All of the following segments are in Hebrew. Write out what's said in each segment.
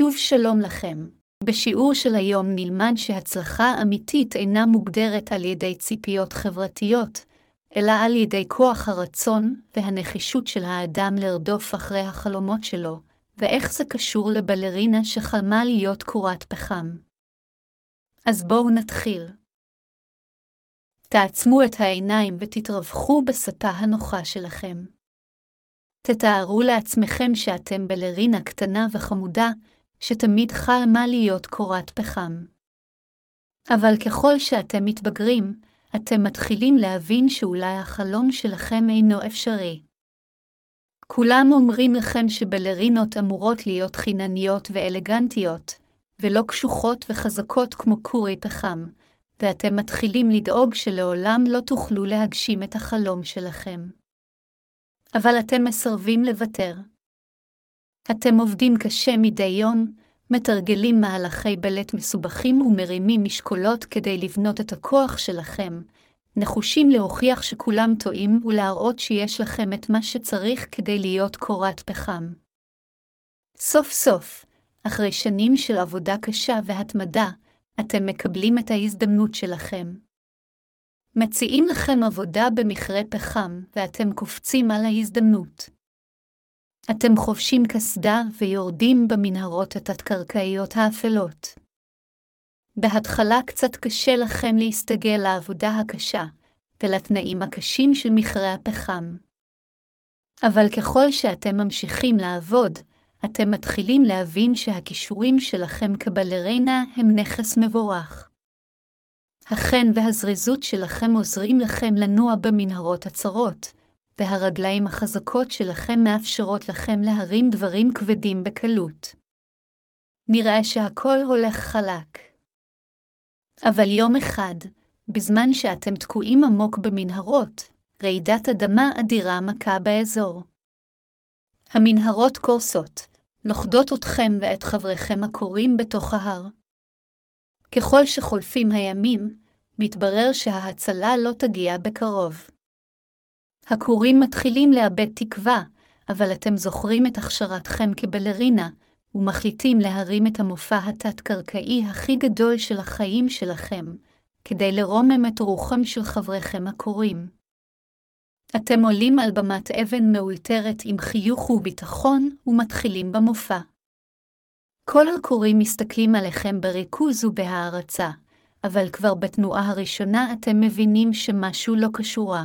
שוב שלום לכם. בשיעור של היום נלמד שהצלחה אמיתית אינה מוגדרת על ידי ציפיות חברתיות, אלא על ידי כוח הרצון והנחישות של האדם לרדוף אחרי החלומות שלו, ואיך זה קשור לבלרינה שחלמה להיות קורת פחם. אז בואו נתחיל. תעצמו את העיניים ותתרווחו בספה הנוחה שלכם. תתארו לעצמכם שאתם בלרינה קטנה וחמודה, שתמיד חלמה להיות קורת פחם. אבל ככל שאתם מתבגרים, אתם מתחילים להבין שאולי החלום שלכם אינו אפשרי. כולם אומרים לכם שבלרינות אמורות להיות חינניות ואלגנטיות, ולא קשוחות וחזקות כמו קורי פחם, ואתם מתחילים לדאוג שלעולם לא תוכלו להגשים את החלום שלכם. אבל אתם מסרבים לוותר. אתם עובדים קשה מדי יום, מתרגלים מהלכי בלט מסובכים ומרימים משקולות כדי לבנות את הכוח שלכם, נחושים להוכיח שכולם טועים ולהראות שיש לכם את מה שצריך כדי להיות קורת פחם. סוף סוף, אחרי שנים של עבודה קשה והתמדה, אתם מקבלים את ההזדמנות שלכם. מציעים לכם עבודה במכרה פחם, ואתם קופצים על ההזדמנות. אתם חובשים קסדה ויורדים במנהרות התת-קרקעיות האפלות. בהתחלה קצת קשה לכם להסתגל לעבודה הקשה, ולתנאים הקשים של מכרה הפחם. אבל ככל שאתם ממשיכים לעבוד, אתם מתחילים להבין שהכישורים שלכם כבלרינה הם נכס מבורך. החן והזריזות שלכם עוזרים לכם לנוע במנהרות הצרות, והרגליים החזקות שלכם מאפשרות לכם להרים דברים כבדים בקלות. נראה שהכל הולך חלק. אבל יום אחד, בזמן שאתם תקועים עמוק במנהרות, רעידת אדמה אדירה מכה באזור. המנהרות קורסות, לוכדות אתכם ואת חבריכם הקוראים בתוך ההר. ככל שחולפים הימים, מתברר שההצלה לא תגיע בקרוב. הכורים מתחילים לאבד תקווה, אבל אתם זוכרים את הכשרתכם כבלרינה, ומחליטים להרים את המופע התת-קרקעי הכי גדול של החיים שלכם, כדי לרומם את רוחם של חבריכם הקוראים. אתם עולים על במת אבן מאולתרת עם חיוך וביטחון, ומתחילים במופע. כל הקוראים מסתכלים עליכם בריכוז ובהערצה, אבל כבר בתנועה הראשונה אתם מבינים שמשהו לא קשורה.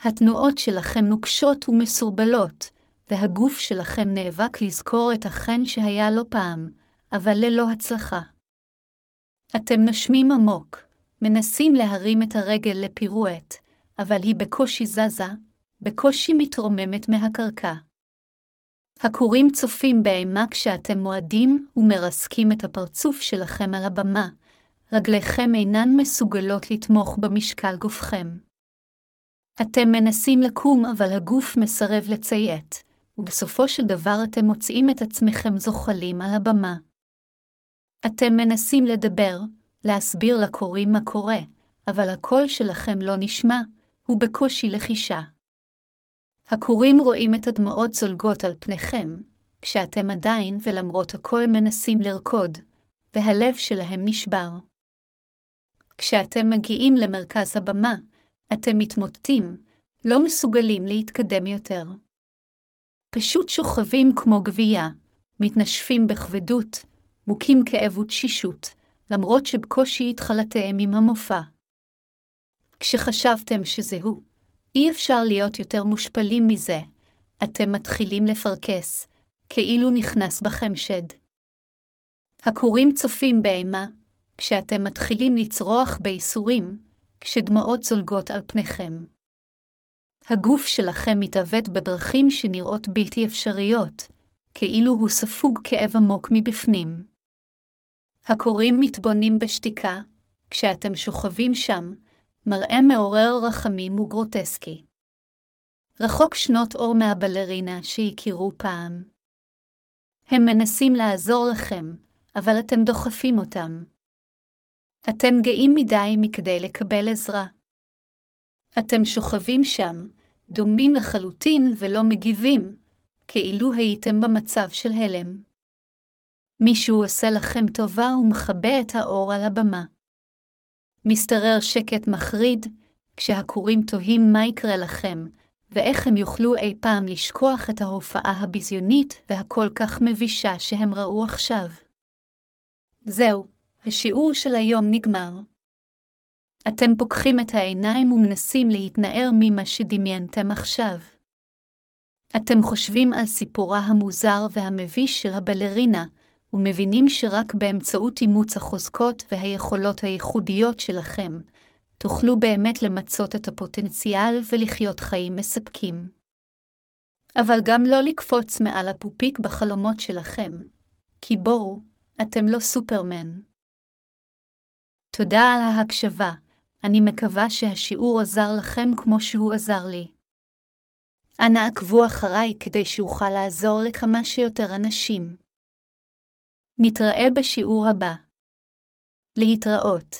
התנועות שלכם נוקשות ומסורבלות, והגוף שלכם נאבק לזכור את החן שהיה לו פעם, אבל ללא הצלחה. אתם נושמים עמוק, מנסים להרים את הרגל לפירואט, אבל היא בקושי זזה, בקושי מתרוממת מהקרקע. הכורים צופים באימה כשאתם מועדים ומרסקים את הפרצוף שלכם על הבמה, רגליכם אינן מסוגלות לתמוך במשקל גופכם. אתם מנסים לקום, אבל הגוף מסרב לציית, ובסופו של דבר אתם מוצאים את עצמכם זוחלים על הבמה. אתם מנסים לדבר, להסביר לקוראים מה קורה, אבל הקול שלכם לא נשמע, הוא בקושי לחישה. הכורים רואים את הדמעות זולגות על פניכם, כשאתם עדיין ולמרות הכל מנסים לרקוד, והלב שלהם נשבר. כשאתם מגיעים למרכז הבמה, אתם מתמוטטים, לא מסוגלים להתקדם יותר. פשוט שוכבים כמו גבייה, מתנשפים בכבדות, מוכים כאב ותשישות, למרות שבקושי התחלתם עם המופע. כשחשבתם שזהו, אי אפשר להיות יותר מושפלים מזה, אתם מתחילים לפרכס, כאילו נכנס בכם שד. הכורים צופים באימה, כשאתם מתחילים לצרוח בייסורים, כשדמעות זולגות על פניכם. הגוף שלכם מתעוות בדרכים שנראות בלתי אפשריות, כאילו הוא ספוג כאב עמוק מבפנים. הקוראים מתבונים בשתיקה, כשאתם שוכבים שם, מראה מעורר רחמים וגרוטסקי. רחוק שנות אור מהבלרינה שהכירו פעם. הם מנסים לעזור לכם, אבל אתם דוחפים אותם. אתם גאים מדי מכדי לקבל עזרה. אתם שוכבים שם, דומים לחלוטין ולא מגיבים, כאילו הייתם במצב של הלם. מישהו עושה לכם טובה ומכבה את האור על הבמה. משתרר שקט מחריד, כשהכורים תוהים מה יקרה לכם, ואיך הם יוכלו אי פעם לשכוח את ההופעה הביזיונית והכל כך מבישה שהם ראו עכשיו. זהו, השיעור של היום נגמר. אתם פוקחים את העיניים ומנסים להתנער ממה שדמיינתם עכשיו. אתם חושבים על סיפורה המוזר והמביש של הבלרינה, ומבינים שרק באמצעות אימוץ החוזקות והיכולות הייחודיות שלכם, תוכלו באמת למצות את הפוטנציאל ולחיות חיים מספקים. אבל גם לא לקפוץ מעל הפופיק בחלומות שלכם, כי בואו, אתם לא סופרמן. תודה על ההקשבה, אני מקווה שהשיעור עזר לכם כמו שהוא עזר לי. אנא עקבו אחריי כדי שאוכל לעזור לכמה שיותר אנשים. נתראה בשיעור הבא. להתראות.